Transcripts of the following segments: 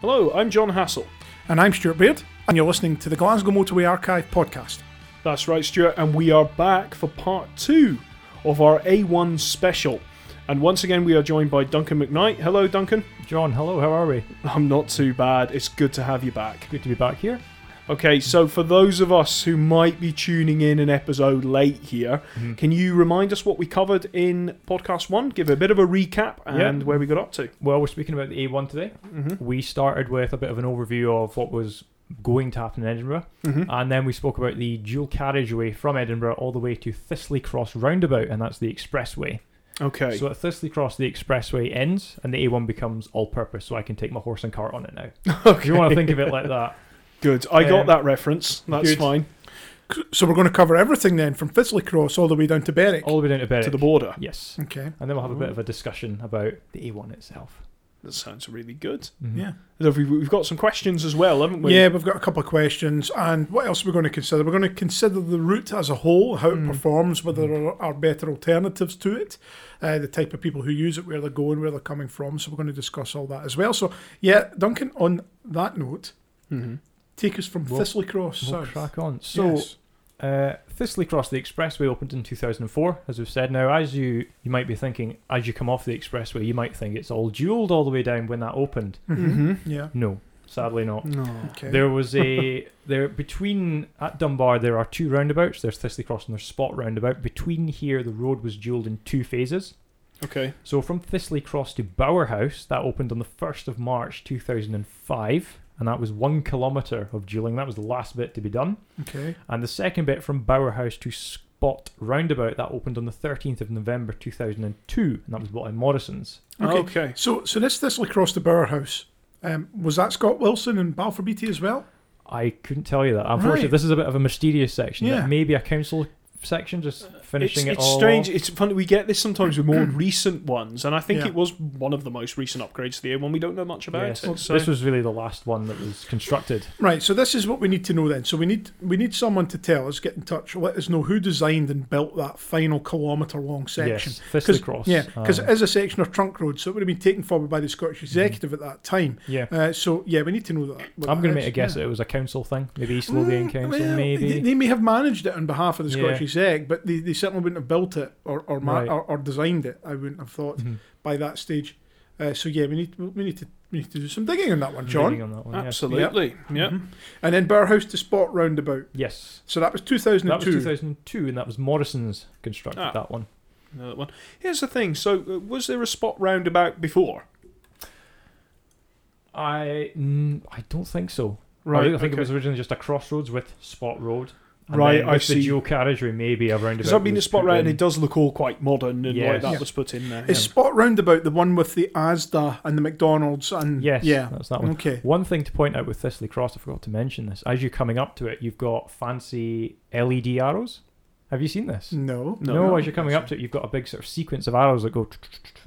Hello, I'm John Hassel. And I'm Stuart Beard, and you're listening to the Glasgow Motorway Archive podcast. That's right, Stuart, and we are back for part two of our A1 special. And once again, we are joined by Duncan McKnight. Hello, Duncan. John, hello, how are we? I'm not too bad. It's good to have you back. Good to be back here. Okay, so for those of us who might be tuning in an episode late here, Mm-hmm. can you remind us what we covered in podcast one? Give a bit of a recap and Yeah. where we got up to. Well, we're speaking about the A1 today. Mm-hmm. We started with a bit of an overview of what was going to happen in Edinburgh, Mm-hmm. and then we spoke about the dual carriageway from Edinburgh all the way to Thistly Cross roundabout, and that's the expressway. Okay. So at Thistly Cross, the expressway ends, and the A1 becomes all-purpose, so I can take my horse and cart on it now. okay. If you want to think of it like that. Good. I got Um, that reference. That's good. fine. So we're going to cover everything then, from Thistly Cross all the way down to Berwick. All the way down to Berwick. To the border. Yes. Okay. And then we'll have a bit of a discussion about the A1 itself. That sounds really good. Mhm. Yeah. So We've we've got some questions as well, haven't we? Yeah, we've got a couple of questions. And what else are we going to consider? We're going to consider the route as a whole, how it Mm. performs, whether there are better alternatives to it, uh, the type of people who use it, where they're going, where they're coming from. So we're going to discuss all that as well. So, yeah, Duncan, on that note, hmm take us from We'll- Thistly Cross We'll south. crack on. So, Yes. Uh, Thistly Cross, the expressway opened in 2004, as we've said. Now, as you you might be thinking, as you come off the expressway, you might think it's all dualled all the way down when that opened. Mhm. Yeah. No, sadly not. No. Okay. There was a there between at Dunbar. There are two roundabouts. There's Thistly Cross and there's Spott roundabout. Between here, the road was dualled in two phases. Okay. So from Thistly Cross to Bower House, that opened on the 1st of March 2005, and that was one kilometre of dualling. That was the last bit to be done. okay. And the second bit from Bower House to Spott Roundabout that opened on the 13th of November 2002, and that was bought by Morrison's. Okay. Okay. So, so this Thistly across the Bower House, um, was that Scott Wilson and Balfour Beatty as well? I couldn't tell you that. Unfortunately, Right. this is a bit of a mysterious section. Yeah. Maybe a council section just finishing it's, it it's all. strange. off. It's funny. We get this sometimes with more recent ones, and I think Yeah. it was one of the most recent upgrades to the A1. We don't know much about Yes. it. So This was really the last one that was constructed. Right, so this is what we need to know then. So we need we need someone to tell us, get in touch, let us know who designed and built that final kilometre long section. Yes, Thistly Cross. Yeah, because um, it is a section of trunk road, so it would have been taken forward by the Scottish Executive at that time. yeah. Uh, so yeah, we need to know that. I'm going to make a guess yeah. that it was a council thing. Maybe East Lothian Mm, Council, well, maybe. They, they may have managed it on behalf of the Scottish Yeah. Exec, but they, they certainly wouldn't have built it or or, ma- Right. or or designed it. I wouldn't have thought Mhm. by that stage. Uh, so yeah, we need we need to we need to do some digging on that one, John. Reading on that one, yes. absolutely. Yeah. Mhm. And then Bower House to Spott roundabout. Yes. So that was 2002. That was 2002. 2002, and that was Morrison's constructed Ah. that one. Another one. Here's the thing. So, uh, was there a Spott roundabout before? I mm, I don't think so. Right. I, Right. think it was originally just a crossroads with Spott Road. And Right, I see. the dual carriageway, maybe a roundabout. Because I've been to was Spott round, and it does look all quite modern, and like that Yeah. was put in there. Is Spott roundabout the one with the Asda and the McDonald's and Yes, yeah. that's that one. Okay. One thing to point out with Thistley Cross, I forgot to mention this. As you're coming up to it, you've got fancy LED arrows. Have you seen this? No. No, No, no. as you're coming up to it, you've got a big sort of sequence of arrows that go.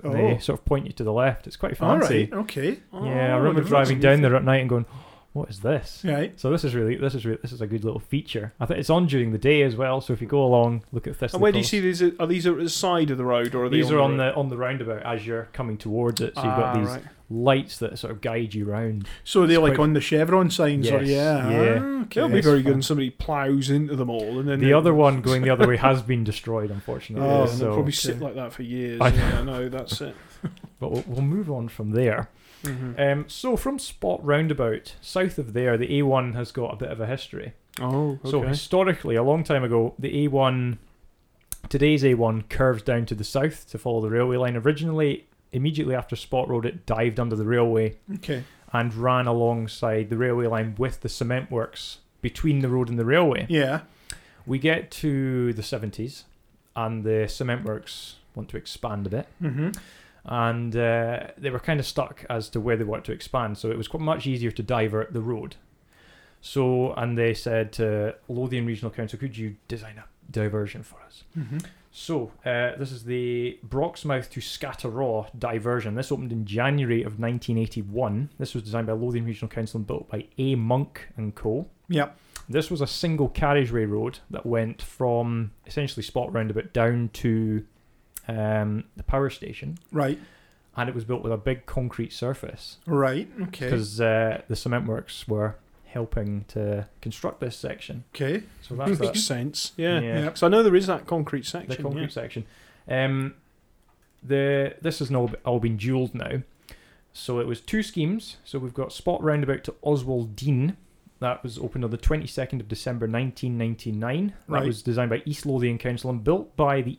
Oh. They sort of point you to the left. It's quite All fancy. right. Okay. Oh, Yeah, I oh, remember driving down there at night and going, "What is this?" Right. So this is really, this is really, this is a good little feature. I think it's on during the day as well. So if you go along, look at Thistly And where do you see these? Are these at the side of the road, or are they These are on the on the roundabout as you're coming towards it. So you've got Ah, these right. lights that sort of guide you round. So they're It's like quite- on the chevron signs, or yeah. yeah. Ah, okay. It'll be very fun. good when somebody plows into them all, and then The other one going the other way has been destroyed, unfortunately. Oh, and so, they'll probably sit like that for years. I- yeah, no, that's it. but we'll, we'll move on from there. Mhm. Um, so from Spott Roundabout, south of there, the A1 has got a bit of a history. Oh, okay. So historically, a long time ago, the A1, today's A1, curves down to the south to follow the railway line. Originally, immediately after Spott Road, it dived under the railway Okay. and ran alongside the railway line with the cement works between the road and the railway. Yeah. We get to the 70s, and the cement works want to expand a bit. Mm-hmm. And uh, they were kind of stuck as to where they wanted to expand. So it was quite much easier to divert the road. So, and they said to Lothian Regional Council, could you design a diversion for us? Mm-hmm. So, uh, this is the Broxmouth to Skateraw diversion. This opened in January of 1981. This was designed by Lothian Regional Council and built by A. Monk and Co. Yep. This was a single carriageway road that went from essentially Spott Roundabout down to um, the power station. Right. and it was built with a big concrete surface Right. Okay. because uh, the cement works were helping to construct this section. Okay. So that. Makes sense. Yeah. Yeah. Yep. So I know there is that concrete section. the concrete yeah. section. Um, the this has now all been dualled now. So it was two schemes. So we've got Spott Roundabout to Oswald Dean. That was opened on the 22nd of December 1999. Right. That was designed by East Lothian Council and built by the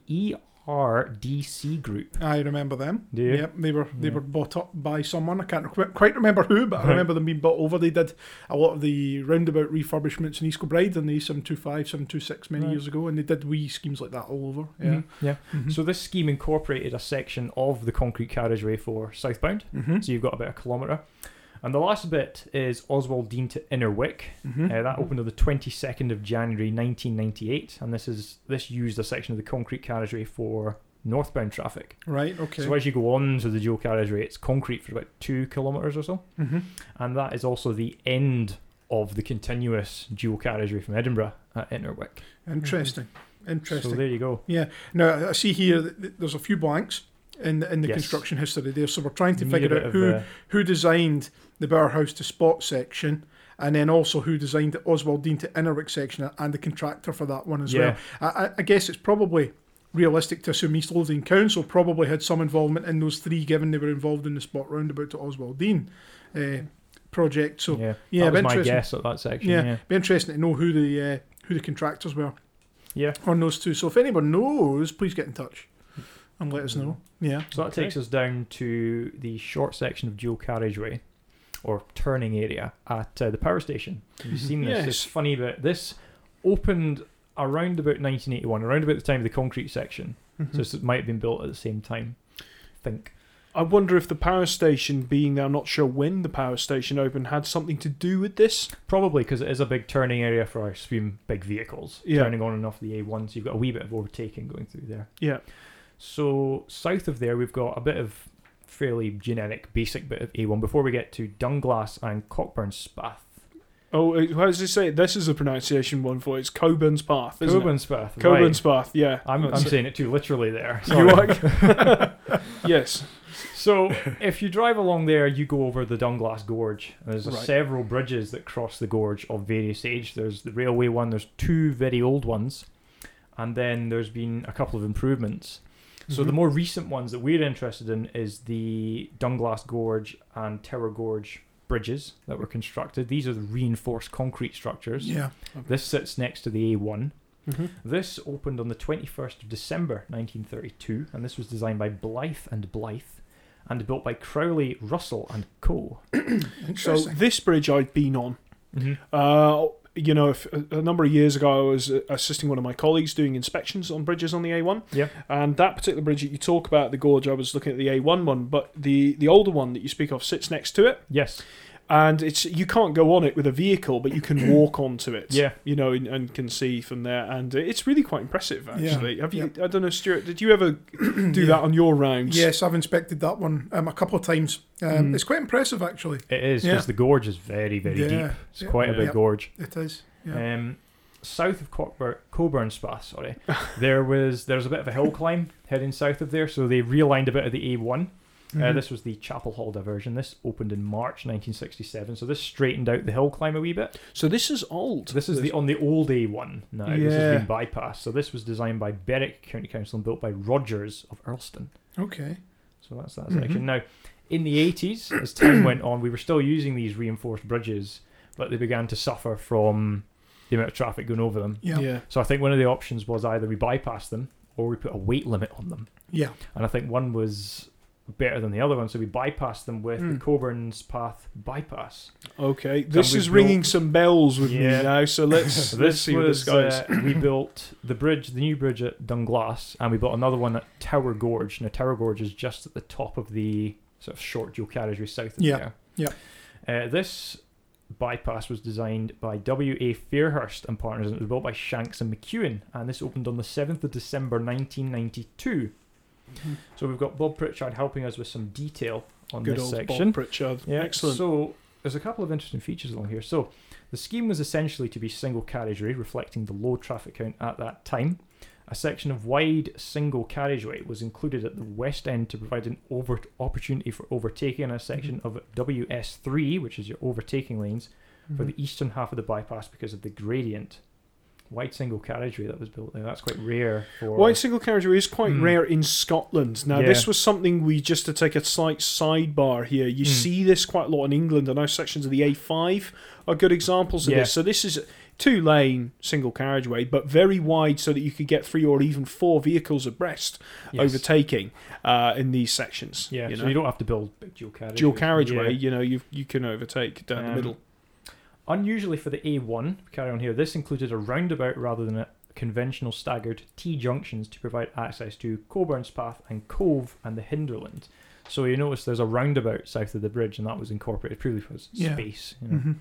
ERDC Group. I remember them. Do you? Yep, they were they Yeah. were bought up by someone. I can't qu- quite remember who, but I remember them being bought over. They did a lot of the roundabout refurbishments in East Kilbride and the 725, 726 many Right. years ago, and they did wee schemes like that all over. Yeah. Mhm, Yeah. Mhm. So this scheme incorporated a section of the concrete carriageway for southbound. Mhm. So you've got about a kilometre. And the last bit is Oswald Dean to Innerwick. Mhm. Uh, that opened on the 22nd of January 1998, and this is this used a section of the concrete carriageway for northbound traffic. Right. Okay. So as you go on to the dual carriageway, it's concrete for about two kilometres or so, Mhm. and that is also the end of the continuous dual carriageway from Edinburgh at Innerwick. Interesting. Interesting. So there you go. Yeah. Now I see here that there's a few blanks in the, in the Yes. construction history there, so we're trying to Need figure out who who designed the Bower House to Spott section, and then also who designed the Oswald Dean to Innerwick section, and the contractor for that one as yeah, well. I, I- guess it's probably realistic to assume East Lothian Council probably had some involvement in those three, given they were involved in the Spott roundabout to Oswald Dean uh, project. So yeah, yeah, that my interesting. guess at that section. Yeah. Yeah, be interesting to know who the uh, who the contractors were yeah. on those two. So if anyone knows, please get in touch and let us know. Yeah. So that Okay. takes us down to the short section of dual carriageway or turning area at uh, the power station. You've seen this. Yes. It's funny but this opened around about 1981, around about the time of the concrete section. Mhm. So this might have been built at the same time. I think. I wonder if the power station, being there, I'm not sure when the power station opened, had something to do with this. Probably because it is a big turning area for, I assume, big vehicles Yeah. turning on and off the A1. So you've got a wee bit of overtaking going through there. Yeah. So south of there, we've got a bit of fairly generic, basic bit of A1 before we get to Dunglass and Cockburn Spath. Oh, how does it say? This is a pronunciation one for it. It's Coburn's Path, isn't Cockburn Spath. it? Coburn's right. Path, yeah. I'm, I'm it. saying it too literally there. You are? yes. So if you drive along there, you go over the Dunglass Gorge. There's Right. several bridges that cross the gorge of various age. There's the railway one. There's two very old ones, and then there's been a couple of improvements. So the Mhm. more recent ones that we're interested in is the Dunglass Gorge and Tower Gorge bridges that were constructed. These are the reinforced concrete structures. Yeah. This sits next to the A1. Mhm. This opened on the 21st of December 1932, and this was designed by Blyth and Blyth, and built by Crowley, Russell and Co. So this bridge I've been on. Mm-hmm. Uh, you know, if, a a number of years ago, I was uh, assisting one of my colleagues doing inspections on bridges on the A1. Yeah. And that particular bridge that you talk about, the gorge, I was looking at the A1 one, but the the older one that you speak of sits next to it, Yes. And it's you can't go on it with a vehicle, but you can walk onto it. Yeah. You know, and, and can see from there, and it's really quite impressive. actually. Yeah. Actually, have you? I don't know, Stuart. Did you ever do Yeah. that on your rounds? Yes, I've inspected that one um, a couple of times. Um, Mm. It's quite impressive, actually. It is, because Yeah. the gorge is very, very Yeah. deep. It's Yeah. quite a big Yeah. gorge. It is. Yeah. Um, south of Cockbur- Coburn Spa, sorry, there was there's a bit of a hill climb heading south of there, so they realigned a bit of the A1. Uh, Mhm. this was the Chapel Hall diversion. This opened in March 1967, so this straightened out the hill climb a wee bit. So this is old. This is the on the old A1 now. This has been bypassed. So this was designed by Berwick County Council and built by Rogers of Earlston. Okay. So that's that section. Now, in the 80s, as time went on, we were still using these reinforced bridges, but they began to suffer from the amount of traffic going over them. Yeah. Yeah. yeah. So I think one of the options was either we bypass them or we put a weight limit on them. Yeah. And I think one was better than the other one, so we bypassed them with the Hmm. Coburn's Path bypass. Okay. This is ringing some bells with Yeah. me now. So let's So let's this see what this uh, we built the bridge, the new bridge at Dunglass, and we built another one at Tower Gorge. Now Tower Gorge is just at the top of the sort of short dual carriageway south of Yeah, there. yeah. Uh, this bypass was designed by W. A. Fairhurst and partners, and it was built by Shanks and McEwan, and this opened on the seventh of December, nineteen ninety-two. Mhm. So we've got Bob Pritchard helping us with some detail on Good this old section. Bob Pritchard. Yeah, Excellent. So there's a couple of interesting features along here. So the scheme was essentially to be single carriageway, reflecting the low traffic count at that time. A section of wide single carriageway was included at the west end to provide an over opportunity for overtaking, and a section of WS3, which is your overtaking lanes, Mm-hmm. for the eastern half of the bypass because of the gradient. Wide single carriageway that was built there. That's quite rare for. Wide single carriageway is quite Mm. rare in Scotland. Now, Yeah. this was something we just to take a slight sidebar here. You Mm. see this quite a lot in England. I know sections of the A5 are good examples of Yeah. this. So this is two lane single carriageway, but very wide so that you could get three or even four vehicles abreast Yes. overtaking uh, in these sections. Yeah, you so you don't have to build dual carriageway. dual carriageway. Yeah. You know, you you can overtake down the Um, middle. Unusually for the A1, carry on here, this included a roundabout rather than a conventional staggered T junctions to provide access to Coburn's Path and Cove and the Hinderland. So you notice there's a roundabout south of the bridge, and that was incorporated purely for Yeah. space. You know. Mhm.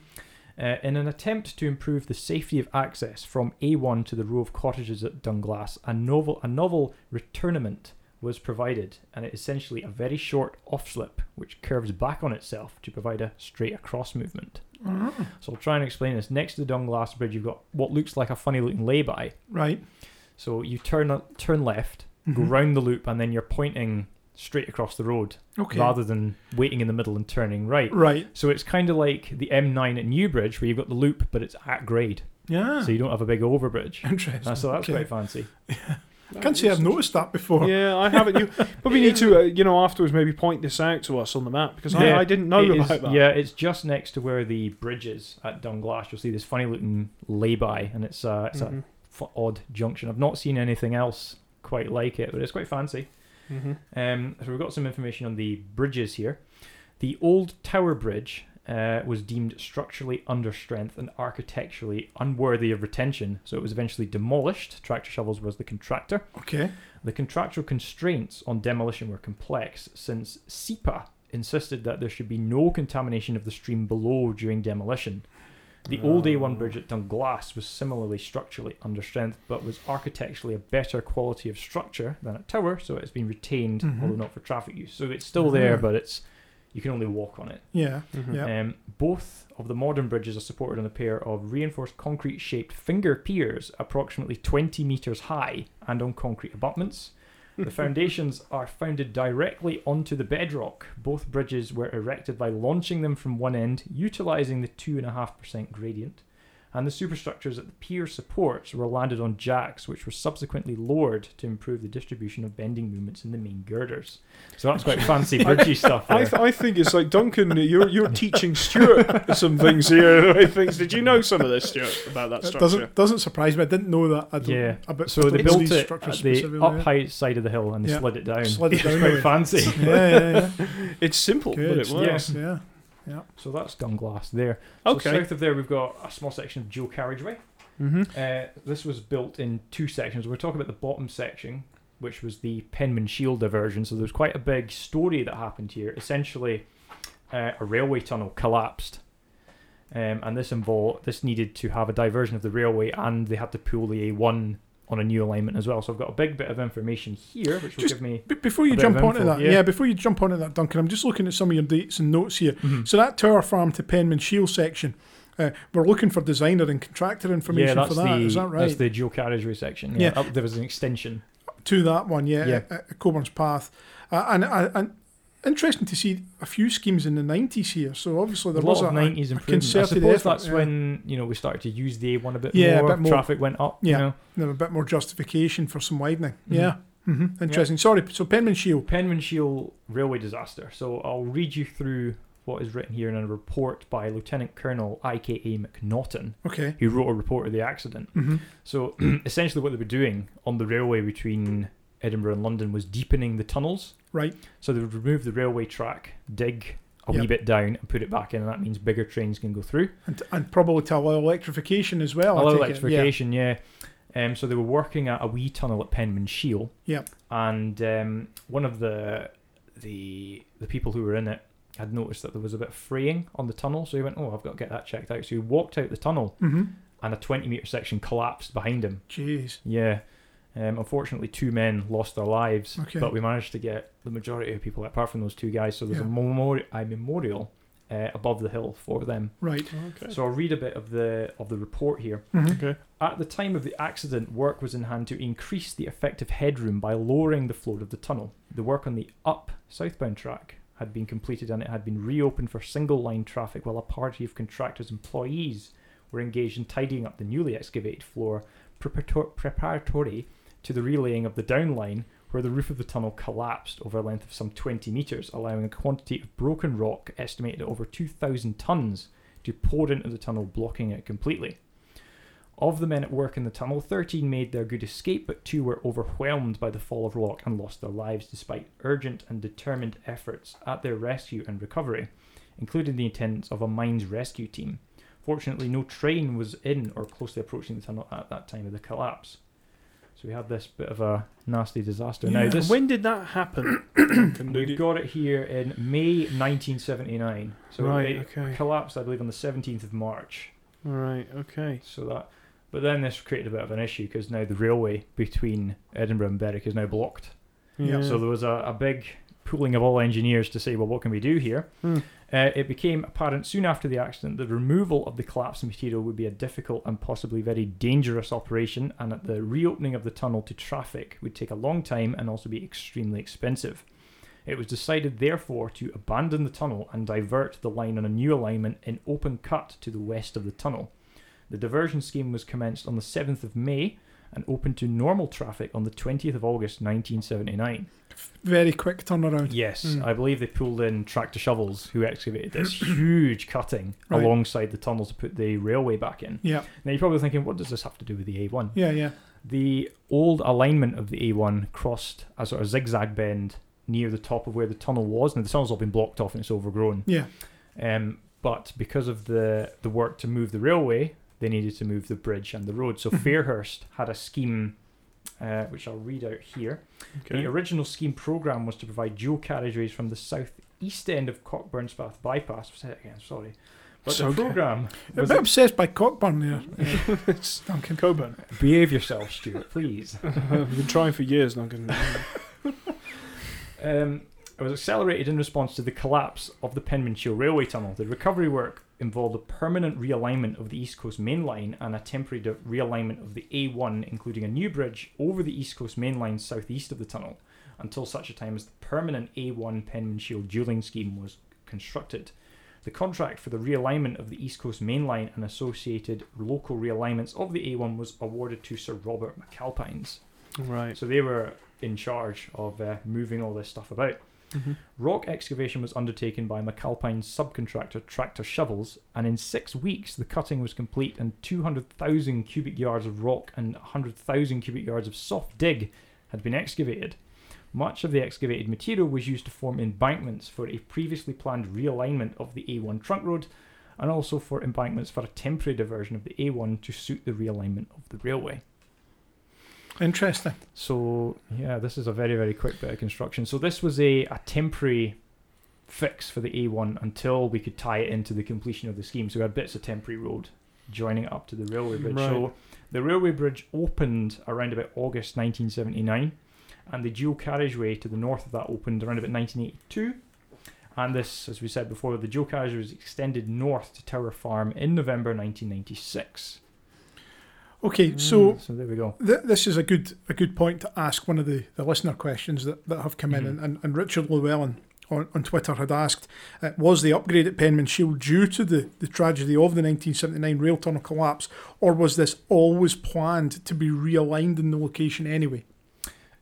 Uh, in an attempt to improve the safety of access from A1 to the row of cottages at Dunglass, a novel, a novel returnament was provided, and it is essentially a very short off-slip which curves back on itself to provide a straight across movement. Ah, So I'll try and explain this. Next to the Dunglass Bridge, you've got what looks like a funny-looking lay-by. right. So you turn turn left, go Mhm. round the loop, and then you're pointing straight across the road Okay. rather than waiting in the middle and turning right. Right. So it's kind of like the M9 at Newbridge, where you've got the loop, but it's at grade, Yeah. so you don't have a big overbridge. Interesting. Uh, so that's okay. quite fancy. I can't say I've noticed that before. Yeah, I haven't. You, but we need to, uh, you know, afterwards maybe point this out to us on the map because Yeah. I, I didn't know It about is- that. Yeah, it's just next to where the bridge is at Dunglass. You'll see this funny looking lay-by, and it's uh, it's a Mhm, f- odd junction. I've not seen anything else quite like it, but it's quite fancy. mhm. Um, so we've got some information on the bridges here. The old Tower Bridge uh, was deemed structurally under strength and architecturally unworthy of retention, so it was eventually demolished. Tractor Shovels was the contractor. Okay. The contractual constraints on demolition were complex, since SEPA insisted that there should be no contamination of the stream below during demolition. The old A1 bridge at Dunglass was similarly structurally under strength, but was architecturally a better quality of structure than at Tower, so it's been retained, Mhm. although not for traffic use. So it's still there, Mhm. but it's you can only walk on it. Yeah. Mhm. Yeah. Um, both of the modern bridges are supported on a pair of reinforced concrete shaped finger piers approximately 20 metres high and on concrete abutments. The foundations are founded directly onto the bedrock. Both bridges were erected by launching them from one end, utilising the 2.5% gradient. And the superstructures at the pier supports were landed on jacks, which were subsequently lowered to improve the distribution of bending movements in the main girders. So that's quite fancy bridgey stuff. I, th- I think it's like Duncan. You're you're teaching Stuart some things here. I think. Did you know some of this, Stuart, about that It structure? doesn't doesn't surprise me. I didn't know that. I don't, Yeah. About, So I they don't know built it at the up high side of the hill and they Yeah. slid it down. Slid it It's down quite fancy. Yeah, yeah, yeah. It's simple, Good. but it works. Yes, yeah. So that's Dunglass there. So Okay. south of there, we've got a small section of dual carriageway. Mm-hmm. Uh, this was built in two sections. We're talking about the bottom section, which was the Penmanshiel diversion. So there's quite a big story that happened here. Essentially, uh, a railway tunnel collapsed, um, and this involved this needed to have a diversion of the railway, and they had to pull the A1 on a new alignment as well. So I've got a big bit of information here, which will Just- give me. But before you jump onto info, that, yeah. yeah. before you jump onto that, Duncan, I'm just looking at some of your dates and notes here. So that Tower Farm to Penmanshiel section, uh, we're looking for designer and contractor information yeah, for that. the Is that right? that's the dual carriageway section. Yeah, Yeah. Up- there was an extension. to that one, yeah, Yeah. At, at Coburn's Path, uh, and, uh, and interesting to see a few schemes in the nineties here. So obviously there a was a, nineties a improvement. I concerted suppose effort, that's yeah. when you know we started to use the A1 a bit Yeah, a more. bit more. Traffic went up. Yeah. You know. there a bit more justification for some widening. Mhm. Yeah, hmm interesting. Sorry, so Penmanshiel. Penman Shield railway disaster. So I'll read you through what is written here in a report by Lieutenant Colonel I.K.A. McNaughton, Okay. who wrote a report of the accident. hmm So essentially, what they were doing on the railway between Edinburgh and London was deepening the tunnels. Right. So they would remove the railway track, dig a wee bit down, and put it back in, and that means bigger trains can go through. And, and probably to allow electrification as well. I a lot of take it. electrification, yeah. Um, so they were working at a wee tunnel at Penmanshiel. Yep. And um, one of the the the people who were in it had noticed that there was a bit of fraying on the tunnel, so he went, "Oh, I've got to get that checked out." So he walked out the tunnel, Yeah. hmm and a 20 meter section collapsed behind him. Jeez. Yeah. Um, unfortunately, two men lost their lives, Okay. but we managed to get the majority of people, apart from those two guys. So there's a, memori- a memorial uh, above the hill for them. Right. Okay. So I'll read a bit of the of the report here. Mhm. okay. At the time of the accident, work was in hand to increase the effective headroom by lowering the floor of the tunnel. The work on the up southbound track had been completed and it had been reopened for single line traffic while a party of contractors' employees were engaged in tidying up the newly excavated floor preparatory to the relaying of the down line where the roof of the tunnel collapsed over a length of some 20 metres, allowing a quantity of broken rock estimated at over 2,000 tonnes to pour into the tunnel, blocking it completely. Of the men at work in the tunnel, 13 made their good escape, but two were overwhelmed by the fall of rock and lost their lives despite urgent and determined efforts at their rescue and recovery, including the attendance of a mines rescue team. Fortunately, no train was in or closely approaching the tunnel at that time of the collapse. So we had this bit of a nasty disaster. Yeah. Now, this when did that happen? We got it here in May 1979. So right. it Okay. collapsed, I believe, on the 17th of March. Right. Okay. So that, but then this created a bit of an issue because now the railway between Edinburgh and Berwick is now blocked. Yeah. So there was a, a big pooling of all engineers to say, well, what can we do here? Hmm. Uh, it became apparent soon after the accident that the removal of the collapsed material would be a difficult and possibly very dangerous operation, and that the reopening of the tunnel to traffic would take a long time and also be extremely expensive. It was decided, therefore, to abandon the tunnel and divert the line on a new alignment in open cut to the west of the tunnel. The diversion scheme was commenced on the 7th of May and opened to normal traffic on the 20th of August 1979. Very quick turnaround. Yes, Mm. I believe they pulled in tractor shovels who excavated this huge cutting Right. alongside the tunnel to put the railway back in. Yeah. Now you're probably thinking, what does this have to do with the A1? Yeah. Yeah. The old alignment of the A1 crossed a sort of zigzag bend near the top of where the tunnel was. Now the tunnel's all been blocked off and it's overgrown. Yeah. Um, but because of the the work to move the railway, they needed to move the bridge and the road. So Mhm. Fairhurst had a scheme, uh, which I'll read out here. Okay. The original scheme program was to provide dual carriageways from the southeast end of Cockburnspath bypass. Say it again, sorry. But So- the program A was bit obsessed by Cockburn there, it's Duncan. Coburn. behave yourself, Stuart, please. I've been trying for years, Duncan. Um, it was accelerated in response to the collapse of the Penmanshiel Railway Tunnel. The recovery work involved a permanent realignment of the East Coast Main Line and a temporary realignment of the A1, including a new bridge over the East Coast Main Line southeast of the tunnel, until such a time as the permanent A1 Penmanshiel dualling scheme was constructed. The contract for the realignment of the East Coast Main Line and associated local realignments of the A1 was awarded to Sir Robert McAlpines. right. So they were in charge of uh, moving all this stuff about. Mhm. Rock excavation was undertaken by McAlpine's subcontractor Tractor Shovels, and in six weeks the cutting was complete and 200,000 cubic yards of rock and 100,000 cubic yards of soft dig had been excavated. Much of the excavated material was used to form embankments for a previously planned realignment of the A1 trunk road and also for embankments for a temporary diversion of the A1 to suit the realignment of the railway. Interesting. So yeah, this is a very very quick bit of construction. So this was a, a temporary fix for the A1 until we could tie it into the completion of the scheme. So we had bits of temporary road joining it up to the railway bridge. Right. So the railway bridge opened around about August 1979, and the dual carriageway to the north of that opened around about 1982. And this, as we said before, the dual carriageway was extended north to Tower Farm in November 1996. Okay, so so there we go. th- this is a good a good point to ask one of the, the listener questions that, that have come in, Mhm. and, and, and Richard Llewellyn on, on Twitter had asked, uh, was the upgrade at Penmanshiel due to the, the tragedy of the 1979 rail tunnel collapse, or was this always planned to be realigned in the location anyway?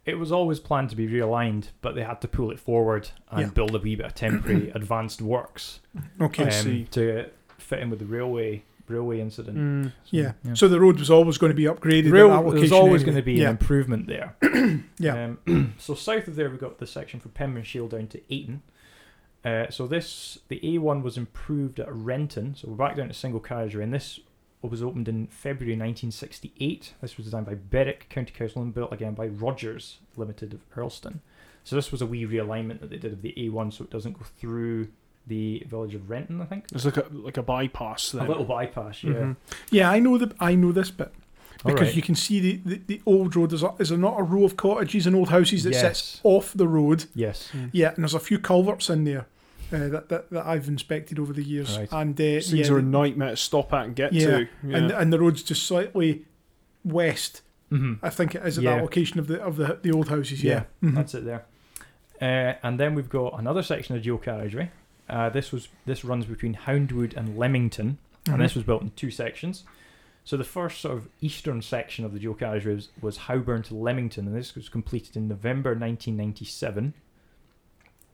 It was always planned to be realigned, but they had to pull it forward and Yeah. build a wee bit of temporary advanced works Okay, um, to fit in with the railway railway incident. Mm. So, yeah. So the road was always going to be upgraded. at Rail, that there's always anyway. going to be yeah. an improvement there. Yeah. Um, so south of there, we've got the section from Penman down to Ayton. Uh, so this, the A1 was improved at Renton. So we're back down to single carriage and this was opened in February 1968. This was designed by Berwick County Council and built again by Rogers Limited of Earlston. So this was a wee realignment that they did of the A1, so it doesn't go through the village of Renton. I think It's like a like a bypass. Then. a little bypass. Yeah. Mhm. Yeah, I know the I know this bit because right. you can see the, the, the old road. Is, a, is there not a row of cottages and old houses that sits off the road? Yes. Yeah, and there's a few culverts in there. uh, that, that that I've inspected over the years, Right. and uh, These yeah, things are a nightmare to stop at and get Yeah, to. Yeah. and and the road's just slightly west. hmm I think it is at Yeah. that location of the of the the old houses. Yeah, Mhm. That's it there. Uh, and then we've got another section of dual carriageway. Uh, this was this runs between Houndwood and Leamington, Mhm. and this was built in two sections. So the first sort of eastern section of the dual carriageway was, was Howburn to Leamington, and this was completed in November 1997.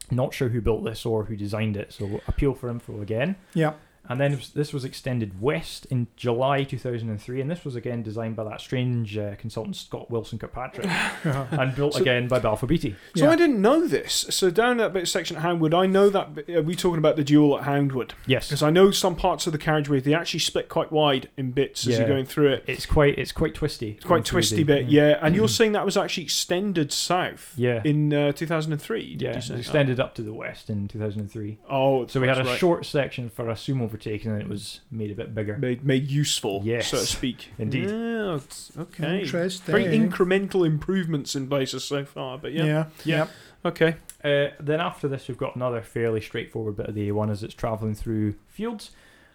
Not sure who built this or who designed it, so appeal for info again. yeah. And then this was extended west in July 2003, and this was again designed by that strange uh, consultant Scott Wilson Kirkpatrick and built So- again by Balfour Beatty. So Yeah. I didn't know this. So down that bit section at Houndwood, I know that. Bit, are we talking about the duel at Houndwood? Yes, Because I know some parts of the carriageway they actually split quite wide in bits as you're going through it. it's quite it's quite twisty. It's quite twisty bit, yeah. And you're saying that was actually extended south Yeah. in uh, 2003. Did yeah, it say? extended up to the west in 2003. Oh, So we had a right. short section for a sumo overtaking, and it was made a bit bigger. made made useful, Yes. so to speak. Indeed. Yeah, okay. Interesting. Very incremental improvements in places so far, but yeah. Yeah. Yeah. Okay. Uh, then after this, we've got another fairly straightforward bit of the A1 as it's travelling through fields,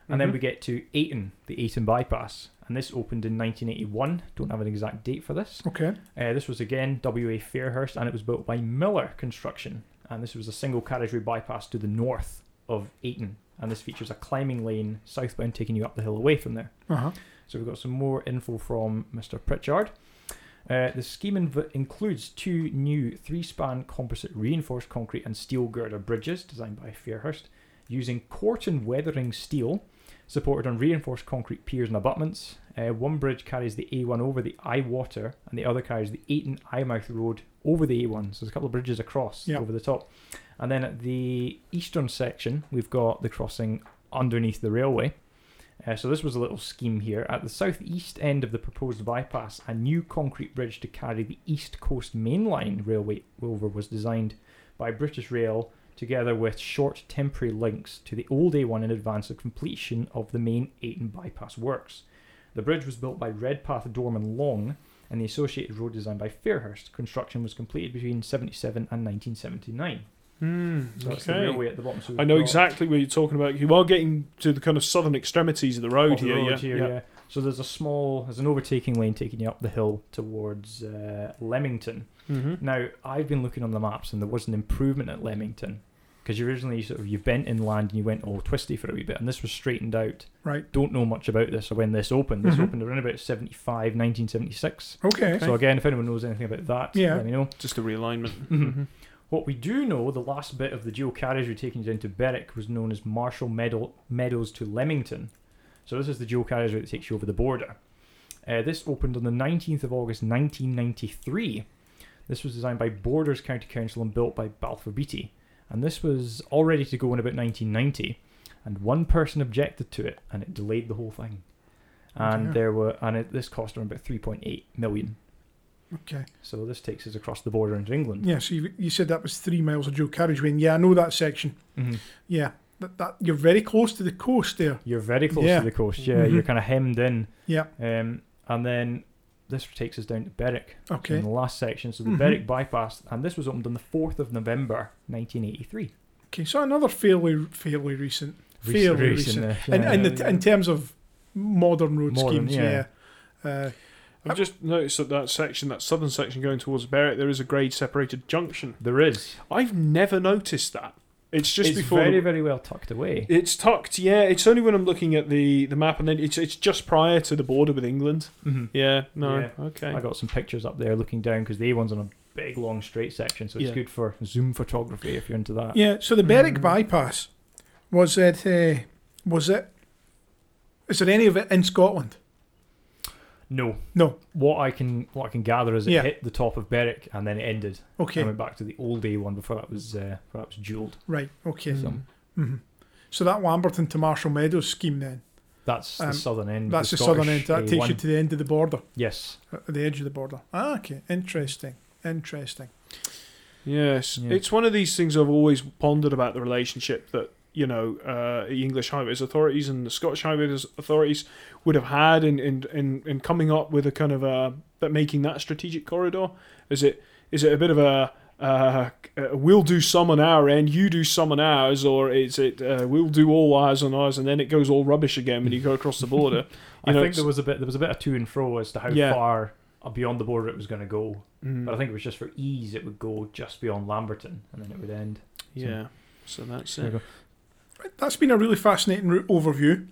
and then Mhm. we get to Ayton, the Ayton bypass, and this opened in 1981. Don't have an exact date for this. Okay. Uh, this was again WA Fairhurst, and it was built by Miller Construction, and this was a single carriageway bypass to the north of Ayton, and this features a climbing lane southbound taking you up the hill away from there. Uh huh. So we've got some more info from Mr. Pritchard. Uh, the scheme inv- includes two new three-span composite reinforced concrete and steel girder bridges designed by Fairhurst using Corten weathering steel supported on reinforced concrete piers and abutments. Uh, one bridge carries the A1 over the Eye Water and the other carries the Ayton Eyemouth Road over the A1. So there's a couple of bridges across Yeah. over the top. And then at the eastern section, we've got the crossing underneath the railway. Uh, so this was a little scheme here. At the southeast end of the proposed bypass, a new concrete bridge to carry the East Coast Main Line railway over was designed by British Rail together with short temporary links to the old A1 in advance of completion of the main Ayton bypass works. The bridge was built by Redpath Dorman Long and the associated road designed by Fairhurst. Construction was completed between 77 and 1979. Hmm, So that's the okay. railway at the bottom. So I know got- exactly what you're talking about. You are getting to the kind of southern extremities of the road of the here. road yeah. here, yeah. yeah. So there's a small, there's an overtaking lane taking you up the hill towards uh, Lamberton. Mhm. Now I've been looking on the maps, and there was an improvement at Lamberton because you originally sort of you bent inland and you went all twisty for a wee bit, and this was straightened out. Right. Don't know much about this or when this opened. This Mhm. opened around about 75, 1976. Okay. So again, if anyone knows anything about that, Yeah. let me know. Just a realignment. Mhm. Mhm. What we do know, the last bit of the dual carriageway taking you down to Berwick was known as Marshall Meadow, Meadows to Lamberton. So this is the dual carriageway that takes you over the border. Uh, this opened on the 19th of August 1993. This was designed by Borders County Council and built by Balfour Beatty. And this was all ready to go in about 1990. And one person objected to it, and it delayed the whole thing. And dear. there were, and it, this cost around about 3.8 million. Okay. So this takes us across the border into England. Yeah. So you, you said that was three miles of dual carriageway, and yeah, I know that section. Mhm. Yeah. That, that you're very close to the coast there. You're very close Yeah. to the coast. Yeah, Mhm. you're kind of hemmed in. Yeah. Um, and then this takes us down to Berwick Okay. in the last section. So the Mhm. Berwick bypass, and this was opened on the fourth of November, 1983. Okay. So another fairly fairly recent, Recent- fairly recent, recent, uh, in, yeah. in, the, in terms of modern road Modern, schemes. yeah. Yeah. Uh, I've just noticed that that section, that southern section going towards Berwick, there is a grade separated junction. there is. I've never noticed that. It's just it's before. very, the- very well tucked away. it's tucked, yeah. It's only when I'm looking at the, the map, and then it's it's just prior to the border with England. Mhm. Yeah, no, Yeah. okay. I got some pictures up there looking down because the A1's on a big, long, straight section, so it's Yeah. good for zoom photography if you're into that. yeah. So the Berwick Mm. bypass was it? Uh, was it? Is there any of it in Scotland? No, No. what I can what I can gather is it Yeah. hit the top of Berwick and then it ended. Okay. I went back to the old A1 before that was uh, before that was jeweled. Right. Okay. So- hmm So that Lamberton to Marshall Meadows scheme then. That's the Um, southern end. of That's the, the southern Scottish end. That takes you A1. to the end of the border, Yes. at the edge of the border. Ah, okay. Interesting. Interesting. Yes, Yeah. it's one of these things I've always pondered about the relationship that you know uh, the English highways authorities and the Scottish highways authorities would have had in in, in, in coming up with a kind of a that making that strategic corridor. Is it is it a bit of a uh, uh, we'll do some on our end, you do some on ours, or is it uh, we'll do all ours on ours, and then it goes all rubbish again when you go across the border? I know, think there was a bit there was a bit of to and fro as to how Yeah. far beyond the border it was going to go. Mm, But I think it was just for ease, it would go just beyond Lamberton, and then it would end. yeah. So that's it. You go. That's been a really fascinating route overview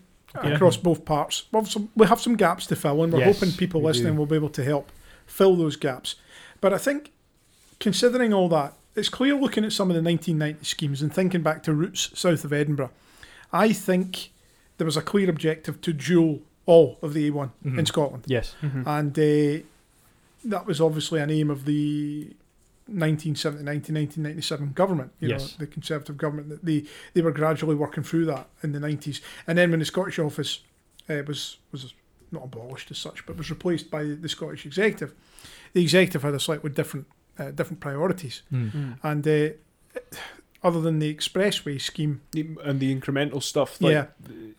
Yeah. across both parts. We'll have, some, we have some gaps to fill, and we're Yes, hoping people we listening do. will be able to help fill those gaps. But I think, considering all that, it's clear looking at some of the 1990 schemes and thinking back to routes south of Edinburgh. I think there was a clear objective to dual all of the A1 in Mhm. Scotland. Yes. Mhm. and uh, that was obviously an aim of the 1979 to 1997 government, you Yes. know, the Conservative government. That they they were gradually working through that in the 90s, and then when the Scottish office uh, was was not abolished as such, but was replaced by the Scottish executive, the executive had a slightly different uh, different priorities, Mm. And uh, other than the expressway scheme, And the incremental stuff, like yeah,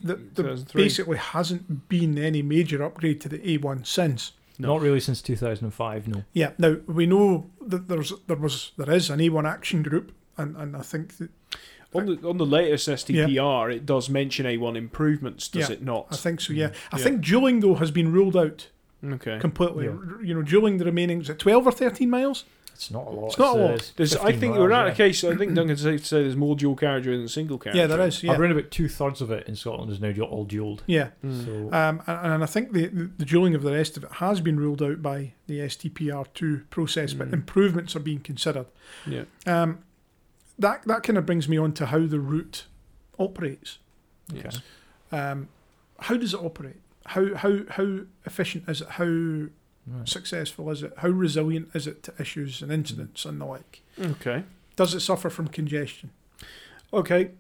the, there 2003. basically hasn't been any major upgrade to the A1 since. No. Not really since 2005. No. Yeah. Now we know that there's there was there is an A1 action group, and, and I think that on the on the latest STPR, it does mention A1 improvements, does Yeah, it not? I think so. Yeah. I Yeah. think dualing though has been ruled out okay. completely. Yeah. You know, dualing the remaining is it twelve or thirteen miles? It's not a lot. It's not a uh, lot. There's, I think miles, we're at yeah. a case. I think Duncan's safe to say there's more dual carriageway than single carriageway. Yeah, there is. Yeah. Around about two thirds of it in Scotland is now all dualed. Yeah. Mm. So Um, and, and I think the, the the dualing of the rest of it has been ruled out by the STPR2 process, but Mm. improvements are being considered. yeah. Um, that that kind of brings me on to how the route operates. Yes. Um, how does it operate? How how how efficient is it? How right. successful is it? How resilient is it to issues and incidents and the like? Okay. Does it suffer from congestion? Okay.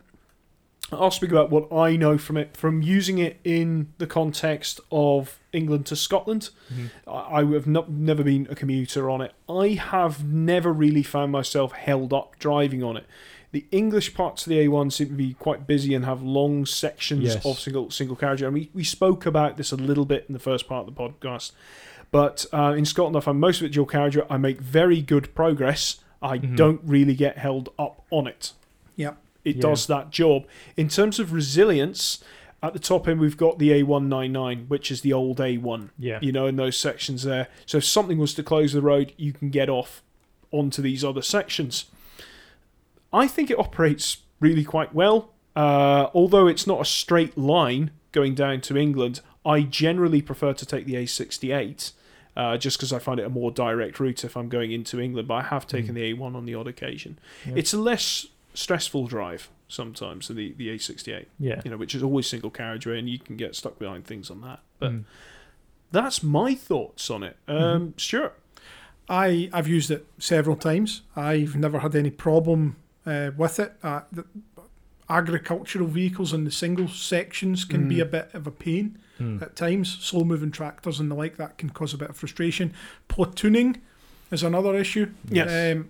I'll speak about what I know from it, from using it in the context of England to Scotland. Mhm. I I have not, never been a commuter on it. I have never really found myself held up driving on it. The English parts of the A1 seem to be quite busy and have long sections Yes. of single single carriage. And we, we spoke about this a little bit in the first part of the podcast. But uh, in Scotland, I find most of it dual carriage. I make very good progress. I Mhm. don't really get held up on it. Yep. It Yeah. does that job. In terms of resilience, at the top end, we've got the A199, which is the old A1 Yeah. you know, in those sections there. So if something was to close the road, you can get off onto these other sections. I think it operates really quite well. Uh, although it's not a straight line going down to England, I generally prefer to take the A68 uh, just because I find it a more direct route if I'm going into England. But I have taken Mm. the A1 on the odd occasion. Yeah. It's a less stressful drive sometimes than the, the A68, Yeah. you know, which is always single carriageway and you can get stuck behind things on that. But Mm. that's my thoughts on it. Um, Stuart. I I've used it several times. I've never had any problem uh, with it. Uh, the, agricultural vehicles in the single sections can be Mm. a bit of a pain Mm. at times. Slow moving tractors and the like that can cause a bit of frustration. Platooning is another issue. Yes. Um,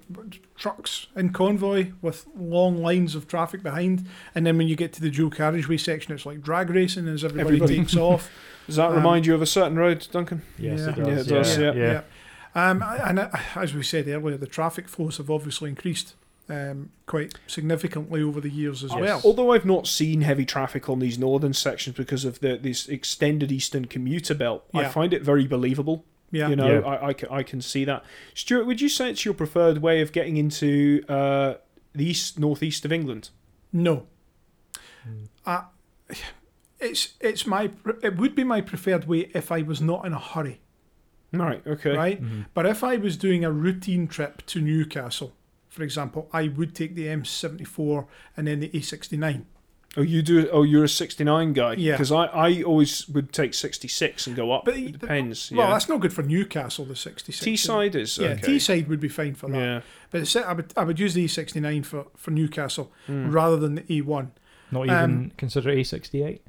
trucks in convoy with long lines of traffic behind, and then when you get to the dual carriageway section, it's like drag racing as everybody, Everybody. takes off. Does that Um, remind you of a certain road, Duncan? Yes, Yeah. it Yeah, does. it does, yeah. yeah. Um, and uh, as we said earlier, the traffic flows have obviously increased um, quite significantly over the years as Yes. well. Although I've not seen heavy traffic on these northern sections because of the this extended eastern commuter belt, I find it very believable. Yeah, You know, Yeah. I, I, can, I can see that. Stuart, would you say it's your preferred way of getting into uh, the east northeast of England? no, Mm. uh, it's it's my it would be my preferred way if I was not in a hurry, Right. Okay. right? Mhm. But if I was doing a routine trip to Newcastle, for example, I would take the M74 and then the A69. Oh, you do. Oh, you're a 69 guy. Yeah. Because I, I always would take 66 and go up. But it the- depends. Well, yeah. that's not good for Newcastle. The 66. T side is Yeah, okay. T side would be fine for that. Yeah. But it's, I would I would use the E69 for, for Newcastle Mm. rather than the E1. Not even Um, consider A68.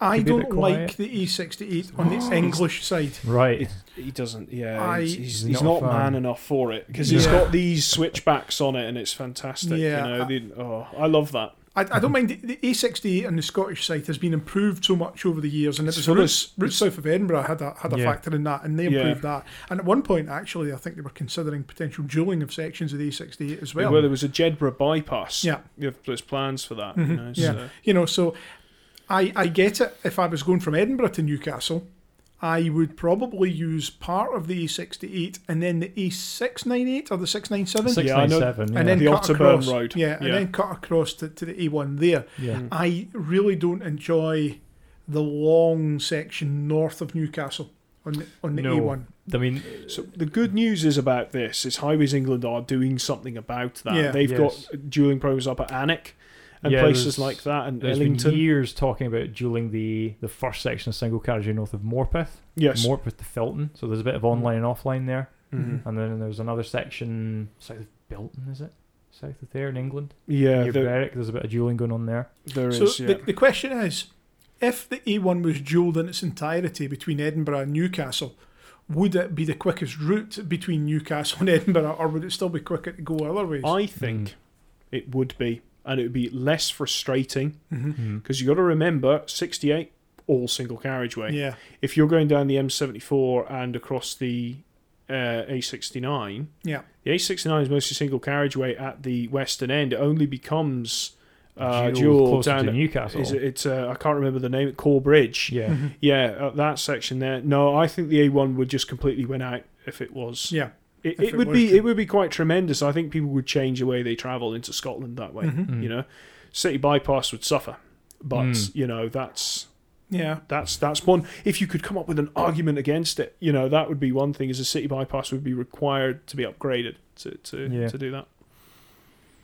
I Could be a bit don't like the E68 on the English side. Right. He doesn't. Yeah, I- he's, he's, he's Not not man enough for it because he's Yeah. got these switchbacks on it, and it's fantastic. Yeah, you know, I- the, oh, I love that. I, I don't mind the, the A68 on the Scottish side has been improved so much over the years, and it It's was full of routes, south of Edinburgh had a had a Yeah. factor in that, and they Yeah. improved that. And at one point, actually, I think they were considering potential dualling of sections of the A68 as well. Where there was a Jedburgh bypass. Yeah. There's plans for that. You Mhm, know, yeah. so- you know, so I I get it. If I was going from Edinburgh to Newcastle, I would probably use part of the A68 and then the A698 or the 697, Six Yeah, I nine know. seven. Yeah. and then The cut Otterburn across, Road. Yeah, and Yeah. then cut across to, to the A1 there. yeah. Mm. I really don't enjoy the long section north of Newcastle on the, on the No. A1. I mean, So the good news is about this is Highways England are doing something about that. Yeah. They've Yes. got dualing programs up at Alnwick and Yeah, places like that, and there's been years talking about dualling the the first section of single carriage north of Morpeth, Yes. Morpeth to Felton. So there's a bit of online and offline there, Mhm. and then there's another section south of Bilton, is it? South of there in England, Yeah, near there, Berwick. There's a bit of dualling going on there. there So is. Yeah. the, the question is, if the A1 was dualled in its entirety between Edinburgh and Newcastle, would it be the quickest route between Newcastle and Edinburgh, or would it still be quicker to go other ways? I think it would be, and it would be less frustrating because you've got to remember 68 all single carriageway. Yeah, If you're going down the M74 and across the uh, A69, yeah, the A69 is mostly single carriageway at the western end. It only becomes uh, Dual dual closer down to Newcastle. Is it, it's uh, I can't remember the name. Corbridge. yeah. Mhm. Yeah, uh, that section there. No, I think the A1 would just completely win out if it was. yeah. It, it it would be to- it would be quite tremendous. I think people would change the way they travel into Scotland that way. Mhm. Mm. You know, city bypass would suffer, but Mm. you know that's Yeah, that's that's one. If you could come up with an argument against it, you know that would be one thing. Is a city bypass would be required to be upgraded to to, Yeah. to do that.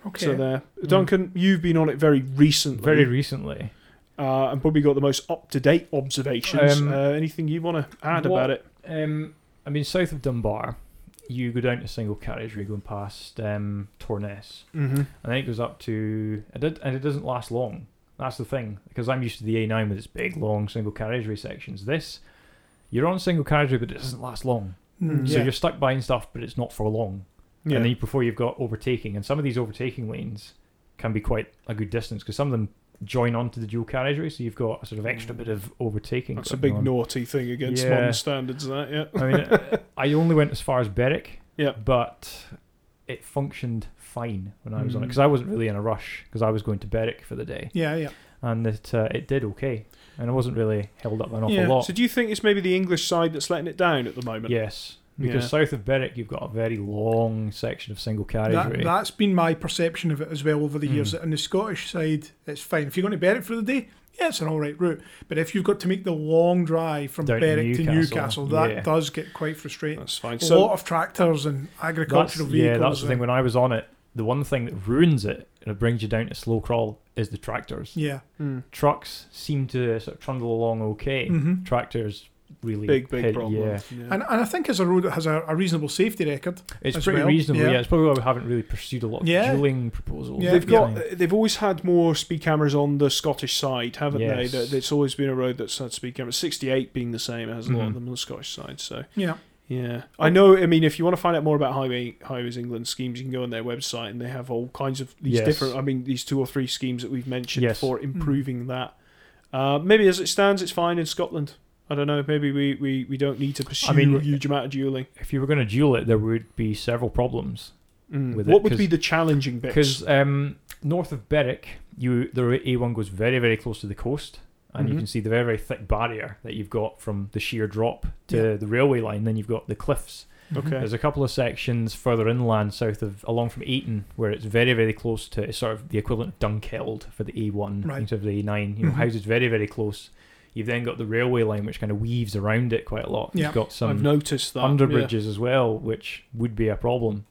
okay. So there, Duncan, you've been on it very recently, Very recently. uh, and probably got the most up to date observations. Um, uh, anything you want to add what- about it? Um, I mean, south of Dunbar, you go down to single carriageway going past um, Torness, Mm-hmm. and then it goes up to it did, and it doesn't last long. That's the thing because I'm used to the A9 with its big long single carriageway sections. This you're on single carriageway, but it doesn't last long. Mm, So yeah. you're stuck buying stuff, but it's not for long. Yeah. And then before you've got overtaking, and some of these overtaking lanes can be quite a good distance because some of them join onto the dual carriageway, so you've got a sort of extra bit of overtaking. That's a big on. naughty thing against Yeah. modern standards. That yeah. I mean, uh, I only went as far as Berwick. Yeah. But it functioned fine when I was on it Mm. because I wasn't really in a rush because I was going to Berwick for the day, yeah, yeah. and it uh, it did okay, and it wasn't really held up an awful Yeah. lot. So do you think it's maybe the English side that's letting it down at the moment? yes, because Yeah. south of Berwick you've got a very long section of single That, carriageway. that's been my perception of it as well over the years. Mm. That on the Scottish side, it's fine. If you're going to Berwick for the day, yeah, it's an all right route. But if you've got to make the long drive from Down Berwick to Newcastle, Newcastle, that yeah. does get quite frustrating. That's fine. a So lot of tractors and That's- agricultural vehicles. yeah, that's the thing. When I was on it, the one thing that ruins it and it brings you down to slow crawl is the tractors. yeah. Mm. Trucks seem to sort of trundle along okay. hmm Tractors really big big hit- problem. Yeah, And, and I think as a road that has a, a reasonable safety record. It's pretty well, reasonable. yeah. Yeah. it's probably why we haven't really pursued a lot of Yeah. dualling proposals. Yeah, they've yeah. got they've always had more speed cameras on the Scottish side, haven't Yes. they? That it's always been a road that's had speed cameras. Sixty eight being the same as a lot of Mhm. them on the Scottish side. So Yeah. yeah, I know. I mean, if you want to find out more about Highway Highways England schemes, you can go on their website and they have all kinds of these Yes. different. I mean, these two or three schemes that we've mentioned Yes. for improving that. Uh, maybe as it stands, it's fine in Scotland. I don't know. Maybe we, we, we don't need to pursue I mean, a huge amount of dualling. If you were going to dual it, there would be several problems. Mm. with What it, would 'cause- be the challenging bits? Because um, north of Berwick, you the A1 goes very, very close to the coast, and you Mhm. can see the very, very thick barrier that you've got from the sheer drop to Yeah. the railway line. Then you've got the cliffs. Okay. There's a couple of sections further inland, south of along from Ayton, where it's very, very close to it's sort of the equivalent of Dunkeld for the A1 Right. instead of the A9. You know, Mhm. houses very, very close. You've then got the railway line, which kind of weaves around it quite a lot. Yeah. You've got I've some noticed that. under yeah. bridges as well, which would be a problem.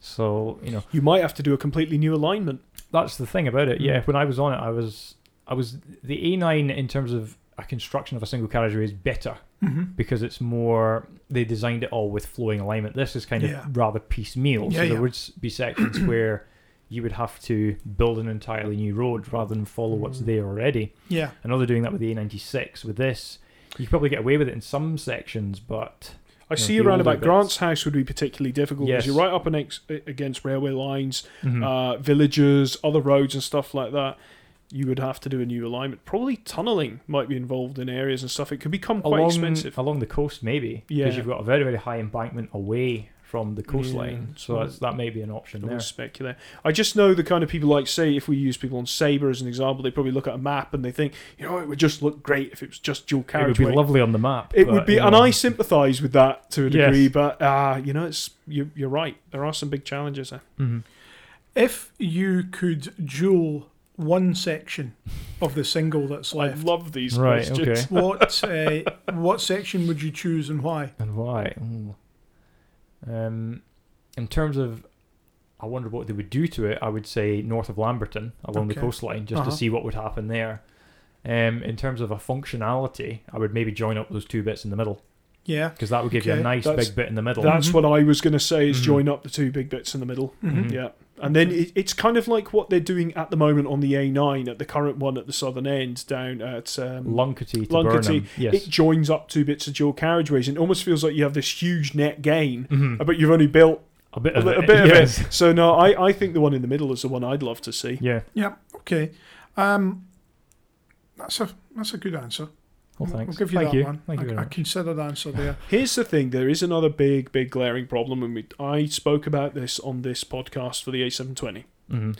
So you know, You might have to do a completely new alignment. that's the thing about it. Mm. Yeah, when I was on it, I was I was the A9 in terms of a construction of a single carriageway is better hmm because it's more they designed it all with flowing alignment. This is kind Yeah. of rather piecemeal. Yeah, so there yeah. would be sections where you would have to build an entirely new road rather than follow what's Mm. there already. Yeah. I know they're doing that with the A96. With this, you could probably get away with it in some sections, but I I know, see around about bits. Grantshouse would be particularly difficult because Yes. you're right up next, against railway lines, Mhm. uh, villages, other roads, and stuff like that. You would have to do a new alignment. Probably tunneling might be involved in areas and stuff. It could become quite along, expensive. along the coast, maybe. Yeah. Because you've got a very, very high embankment away from the coastline. Yeah, So so- that's, that may be an option I there. won't speculate. I just know the kind of people like say if we use people on Sabre as an example, they probably look at a map and they think, you know, it would just look great if it was just dual It would be lovely on the map. It but, would be, you and I sympathise with that to a Yes. degree. But uh, you know, it's you, you're right. There are some big challenges there. mhm. If you could dual one section of the single that's left. I love these Right, questions. okay. what uh, what section would you choose and why? And why? Ooh. Um, in terms of, I wonder what they would do to it. I would say north of Lamberton along Okay. the coastline, just Uh-huh. to see what would happen there. Um, in terms of a functionality, I would maybe join up those two bits in the middle Yeah. because that would give you a nice that's- big bit in the middle. That's Mhm. what I was going to say. Is Mhm. join up the two big bits in the middle. Mhm. Mhm. Yeah, and then it, it's kind of like what they're doing at the moment on the A9 at the current one at the southern end down at um, Luncarty to Luncarty, Yes. It joins up two bits of dual carriageways, and it almost feels like you have this huge net gain, Mhm. but you've only built A bit a, of a it. bit of yes. it. So no, I, I think the one in the middle is the one I'd love to see. Yeah. Yeah. Okay. Um, that's a that's a good answer. Well, We'll- thanks. We'll give you Thank that you. one. Thank you a, very a much. considered answer there. Here's the thing: there is another big, big glaring problem, and we, I spoke about this on this podcast for the A720. Mhm.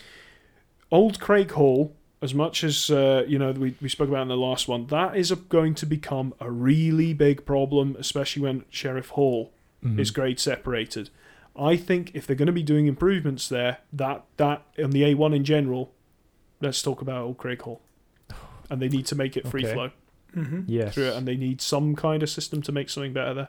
Old Craighall, as much as uh, you know we, we spoke about in the last one, that is a, going to become a really big problem, especially when Sheriffhall Mhm. is grade separated. I think if they're going to be doing improvements there, that that on the A1 in general, let's talk about Old Craighall, and they need to make it free Okay. flow hmm Yes. through it, and they need some kind of system to make something better there.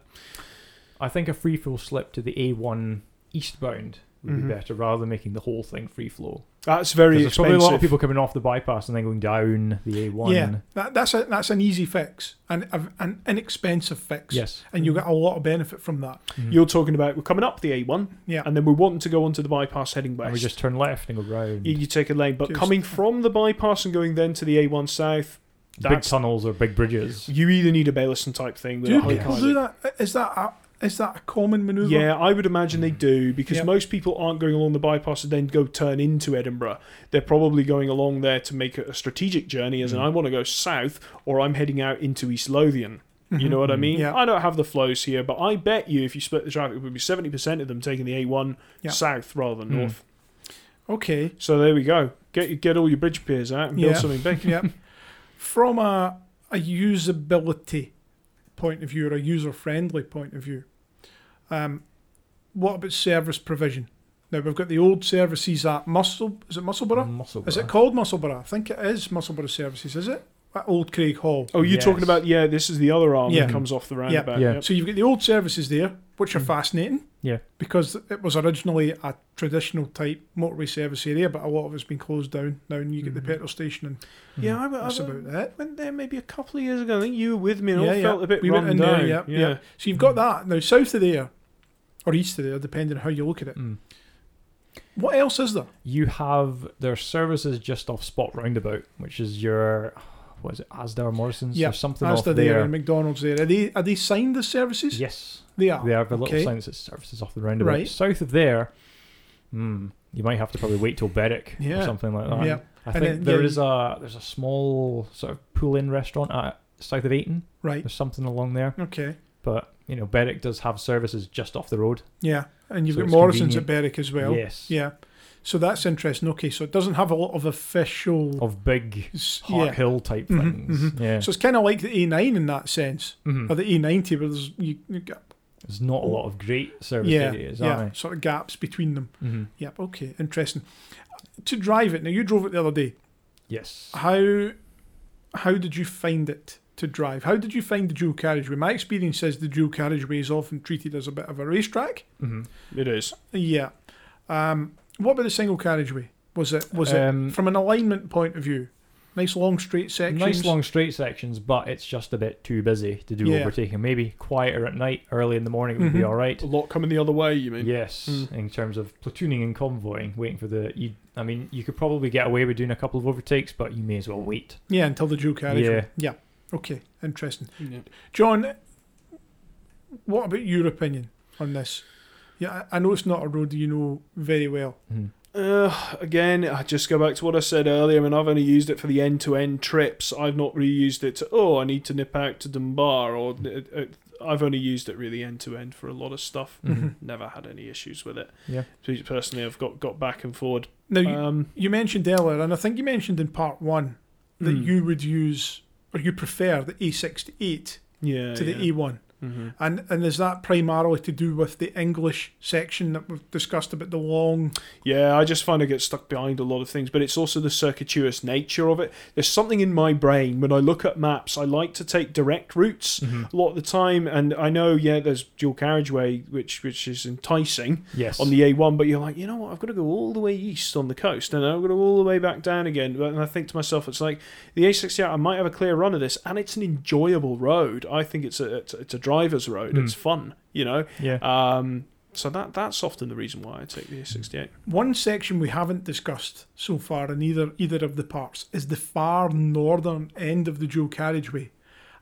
I think a free flow slip to the A1 eastbound would Mhm. be better rather than making the whole thing free flow. That's very There's expensive. probably a lot of people coming off the bypass and then going down the A1. Yeah, that, that's a that's an easy fix and a, an inexpensive fix. Yes. and you get a lot of benefit from that. Mhm. You're talking about we're coming up the A1, Yeah, and then we're wanting to go onto the bypass heading west. and we just turn left and go round. you, you take a lane, but Just- coming from the bypass and going then to the A1 south, big tunnels or big bridges. you either need a Baillieston type thing. With do high people highway. do that? Is that a, is that a common manoeuvre? Yeah, I would imagine they do because Yep. most people aren't going along the bypass and then go turn into Edinburgh. They're probably going along there to make a strategic journey, as in Mm. I want to go south or I'm heading out into East Lothian. You Mhm. know what I mean? Yeah. I don't have the flows here, but I bet you if you split the traffic, it would be 70% of them taking the A1 Yeah. south rather than Mm. north. Okay. So there we go. Get get all your bridge piers out and build Yeah. something big. Yep. From a a usability point of view or a user friendly point of view, um, what about service provision? Now we've got the old services at Muscle. Is it Musselborough? Musselburgh. Is it called Musselburgh? I think it is Musselburgh Services. Is it? At Old Craighall. Oh, you're Yes. talking about yeah. This is the other arm Yeah. that comes off the roundabout. Yeah. Yep. So you've got the old services there, which are Mm. fascinating. Yeah. Because it was originally a traditional type motorway service area, but a lot of it's been closed down now, and you get the Mhm. petrol station, and Mhm. Yeah, I, I, that's I about it. went there maybe a couple of years ago. I think you were with me and Yeah, all yeah. felt a bit We run went there, yeah, yeah. yeah. So you've got that now south of there, or east of there, depending on how you look at it. Mm. What else is there? You have their services just off Spott Roundabout, which is your what is it, Asda or Morrison's? Yeah, something Asda off there there. and McDonald's there. Are they are they signed as services? Yes, they are. they have a little okay. sign that says services off the roundabout. Right. South of there, hmm, you might have to probably wait till Berwick Yeah. or something like that. Yeah. I And think then, there yeah, is a there's a small sort of pull-in restaurant at south of Ayton. Right. There's something along there, Okay. but you know Berwick does have services just off the road. Yeah. And you've So got Morrison's convenient. at Berwick as well. yes, Yeah. So that's interesting. Okay, so it doesn't have a lot of official. of big Hart yeah. Hill type Mhm, things. mhm. Yeah, So it's kind of like the A9 in that sense, Mhm. or the A90, where there's you, you got there's not a lot of great service yeah, areas. yeah, aye. sort of gaps between them. Mhm. Yep. Okay. Interesting. To drive it now, you drove it the other day. Yes. How how did you find it to drive? How did you find the dual carriageway? My experience says the dual carriageway is often treated as a bit of a racetrack. Mhm. It is. Yeah. Um, what about the single carriageway? Was it was Um, it from an alignment point of view? Nice long straight sections. Nice long straight sections, but it's just a bit too busy to do Yeah. overtaking. Maybe quieter at night, early in the morning would be Mhm. all right. A lot coming the other way, you mean? Yes, Mm. in terms of platooning and convoying, waiting for the. You, I mean, you could probably get away with doing a couple of overtakes, but you may as well wait. Yeah, until the dual carriageway. Yeah. Okay. Interesting. Yeah. John, what about your opinion on this? Yeah, I I know it's not a road you know very well. Mhm. Uh, again, I just go back to what I said earlier. I mean, I've only used it for the end-to-end trips. I've not reused it to, oh, I need to nip out to Dunbar, or uh, uh, I've only used it really end-to-end for a lot of stuff. Mhm. Never had any issues with it. Yeah. Personally, I've got, got back and forward. Now you, Um, you mentioned earlier, and I think you mentioned in part one that mm, you would use or you prefer the A68 yeah, to the yeah. A1. Hmm And and is that primarily to do with the English section that we've discussed about the long? Yeah, I just find I get stuck behind a lot of things, but it's also the circuitous nature of it. There's something in my brain when I look at maps, I like to take direct routes Mhm. a lot of the time, and I know, yeah, there's dual carriageway, which which is enticing Yes. on the A1, but you're like, you know what, I've got to go all the way east on the coast, and I've got to go all the way back down again. And I think to myself, it's like the A68, I might have a clear run of this, and it's an enjoyable road. I think it's a it's, a- it's a driver's road. Mm. It's fun, you know. yeah. Um, so that that's often the reason why I take the A68. One section we haven't discussed so far in either either of the parts is the far northern end of the dual carriageway.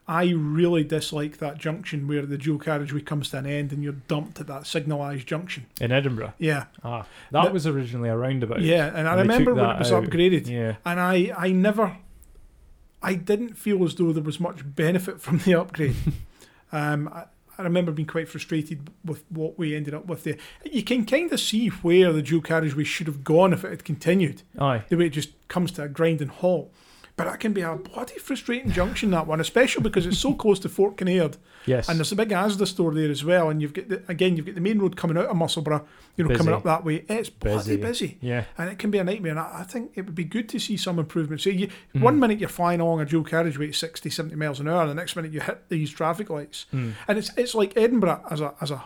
I really dislike that junction where the dual carriageway comes to an end and you're dumped at that signalised junction. In Edinburgh. Yeah, Ah, that That- was originally a roundabout. yeah, and I And they remember when that it was out. upgraded, Yeah. and I I never, I didn't feel as though there was much benefit from the upgrade. um, I, I remember being quite frustrated with what we ended up with there. You can kind of see where the dual carriageway should have gone if it had continued. Aye. the way it just comes to a grinding halt. But that can be a bloody frustrating junction, that one, especially because it's so close to Fort Kinnaird. Yes. And there's a big Asda store there as well. And you've got, the, again, you've got the main road coming out of Musselburgh, you know, Busy. coming up that way. It's bloody Busy. busy. yeah. And it can be a nightmare. And I, I think it would be good to see some improvement. So you, Mhm. one minute you're flying along a dual carriageway at 60, 70 miles an hour, and the next minute you hit these traffic lights. Mm. And it's it's like Edinburgh as a as a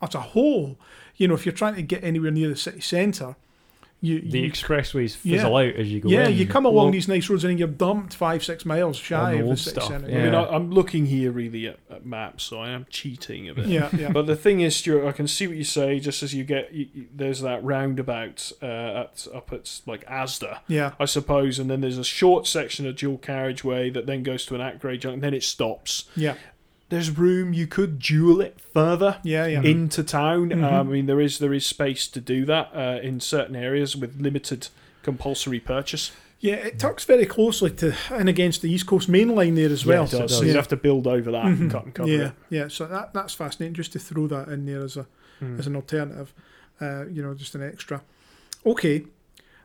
as a whole. You know, if you're trying to get anywhere near the city centre, you, The you expressways Yeah. fizzle out as you go yeah, in. you come along Well- these nice roads and then you're dumped five, six miles shy the of the city stuff, centre. I mean, I, I'm looking here really at, at maps, so I am cheating a bit. yeah, yeah. But the thing is, Stuart, I can see what you say. Just as you get, you, you- there's that roundabout uh, at up at like Asda, yeah. I suppose, and then there's a short section of dual carriageway that then goes to an at-grade junction, and then it stops. Yeah, There's room you could dual it further yeah, yeah. into town. Mhm. Um, I mean, there is there is space to do that uh, in certain areas with limited compulsory purchase. yeah, it tucks very closely to and against the East Coast main line there as Yeah, well. it does. So Yeah. you'd have to build over that Mhm. and cut and cover yeah, it. yeah. So that that's fascinating. Just to throw that in there as a Mm. as an alternative, uh, you know, just an extra. Okay,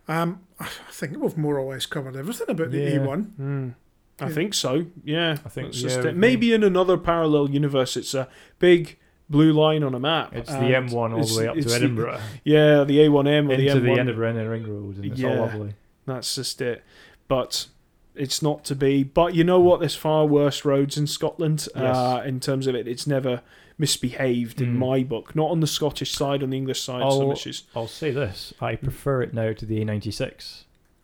um, I think we've more or less covered everything about the Yeah. A1. Mm. I think so. Yeah, I think, yeah, it. maybe in another parallel universe, it's a big blue line on a map. It's the M1 all the way up to the- Edinburgh. yeah, the A1M or the M1. the end of Renner Ring Road, and it's Yeah. all lovely. That's just it. But it's not to be. But you know what? There's far worse roads in Scotland. Uh, in terms of it, it's never misbehaved in Mm. my book. Not on the Scottish side, on the English side. Some issues. I'll say this: I prefer it now to the A96.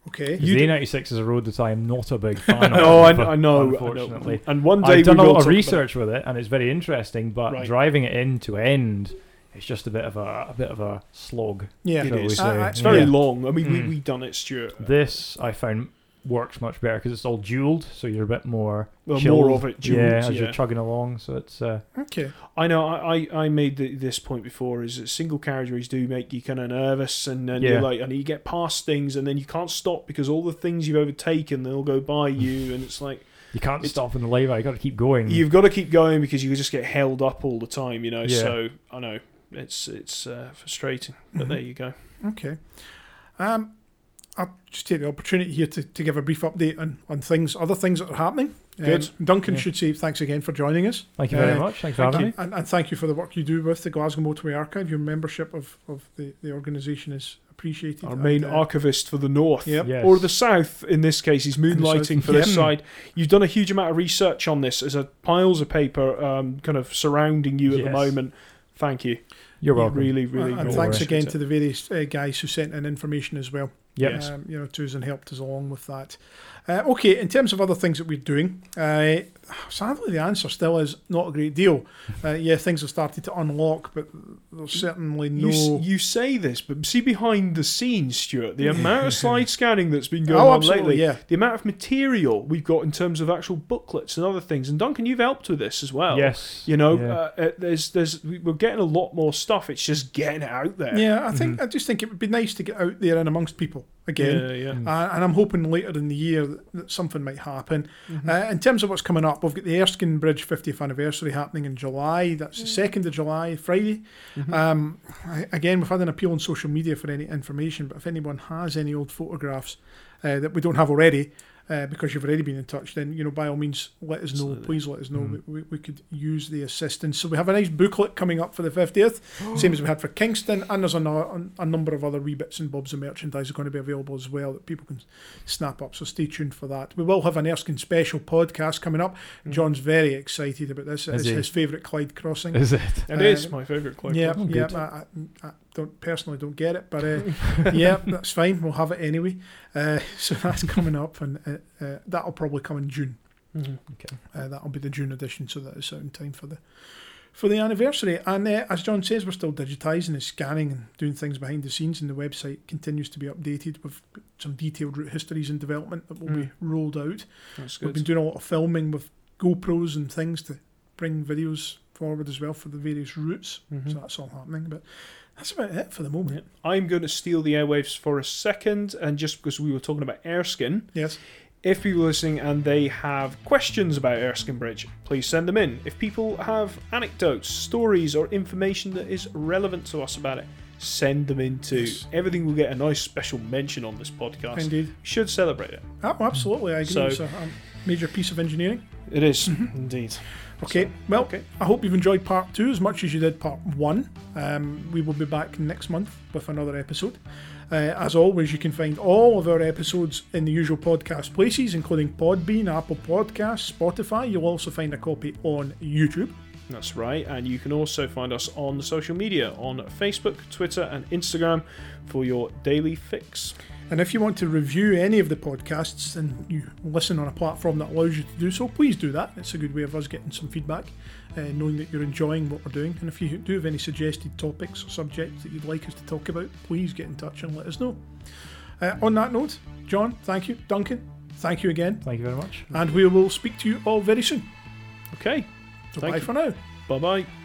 Okay, 'Cause You the d- A96 is a road that I am not a big fan of. Oh, I, I know. Unfortunately, I know. And one day I've done we a lot of research with it, and it's very interesting. But Right. driving it end to end, it's just a bit of a, a bit of a slog. yeah. It shall we is. say. I- I- It's very Yeah. long. I mean, we Mm. we done it, Stuart. This I found works much better because it's all dualled, so you're a bit more Well, more of it. dualled, yeah, as yeah. you're chugging along. So it's uh, Okay. I know. I, I, made the, this point before. Is that single carriageways do make you kind of nervous, and then Yeah. you're like, and you get past things, and then you can't stop because all the things you've overtaken, they'll go by you, and it's like you can't It's- stop in the lay-by. You got to keep going. you've got to keep going because you just get held up all the time, you know. Yeah. So I know it's it's uh, frustrating, but there you go. Okay. Um, I'll just take the opportunity here to, to give a brief update on, on things, other things that are happening. Um, Good. Duncan Yeah. should say thanks again for joining us. Thank you very Uh, much. Thanks for thank having you. me. And, and thank you for the work you do with the Glasgow Motorway Archive. Your membership of, of the, the organisation is appreciated. Our and, main uh, archivist for the north. Yep. Yes. Or the south, in this case, he's the south, moonlighting for this yeah. side. You've done a huge amount of research on this. There's a piles of paper um, kind of surrounding you at the moment. Thank you. You're welcome. Really, really. and thanks again to the various uh, guys who sent in information as well. Yes. Um, you know, to helped us along with that. Uh, okay, in terms of other things that we're doing, uh, sadly the answer still is not a great deal. Uh, yeah, things have started to unlock, but there's certainly no. You, you say this, but see behind the scenes, Stuart, the amount of slide scanning that's been going oh, on lately, yeah. the amount of material we've got in terms of actual booklets and other things. And Duncan, you've helped with this as well. yes. You know, Yeah. uh, uh, there's, there's, we- we're getting a lot more stuff. It's just getting it out there. Yeah, I think I just think it would be nice to get out there and amongst people again. yeah, yeah. Mm. Uh, and I'm hoping later in the year that, that something might happen. Mhm. Uh, in terms of what's coming up, we've got the Erskine Bridge 50th anniversary happening in July. That's the 2nd of July, Friday. Mhm. Um, I, again, we've had an appeal on social media for any information, but if anyone has any old photographs uh, that we don't have already, uh, because you've already been in touch, then you know by all means let us know. Absolutely. Please let us know. Mm. We, we, we could use the assistance. So we have a nice booklet coming up for the 50th, same as we had for Kingston, and there's a, no- a number of other wee bits and bobs of merchandise are going to be available as well that people can snap up. So stay tuned for that. We will have an Erskine special podcast coming up. Mhm. John's very excited about this. Is It's he? his favourite Clyde crossing. Is it? It uh, is my favourite club. Yeah, yeah. I, I, I don't personally don't get it, but uh, yeah, that's fine. We'll have it anyway. Uh, so that's coming up, and uh, uh, that'll probably come in June. Mhm. Okay. Uh, that'll be the June edition, so that is out in time for the for the anniversary. And uh, as John says, we're still digitising and scanning and doing things behind the scenes, and the website continues to be updated with some detailed route histories and development that will be Mm. rolled out. That's good. We've been doing a lot of filming with GoPros and things to bring videos forward as well for the various routes. Mhm. So that's all happening. But that's about it for the moment. I'm going to steal the airwaves for a second, and just because we were talking about Erskine, Yes. if people are listening and they have questions about Erskine Bridge, please send them in. If people have anecdotes, stories, or information that is relevant to us about it, send them in too. Yes. Everything will get a nice special mention on this podcast. Indeed. We should celebrate it. Oh, absolutely. I agree. So- it's a, a major piece of engineering. It is, mm-hmm. indeed. Okay. So, well, okay. I hope you've enjoyed part two as much as you did part one. Um, we will be back next month with another episode. Uh, as always, you can find all of our episodes in the usual podcast places, including Podbean, Apple Podcasts, Spotify. You'll also find a copy on YouTube. That's right, and you can also find us on social media on Facebook, Twitter, and Instagram for your daily fix. And if you want to review any of the podcasts and you listen on a platform that allows you to do so, please do that. It's a good way of us getting some feedback, uh, knowing that you're enjoying what we're doing. And if you do have any suggested topics or subjects that you'd like us to talk about, please get in touch and let us know. Uh, on that note, John, thank you. Duncan, thank you again. Thank you very much. And we will speak to you all very soon. Okay, So Thank bye you. for now. bye bye.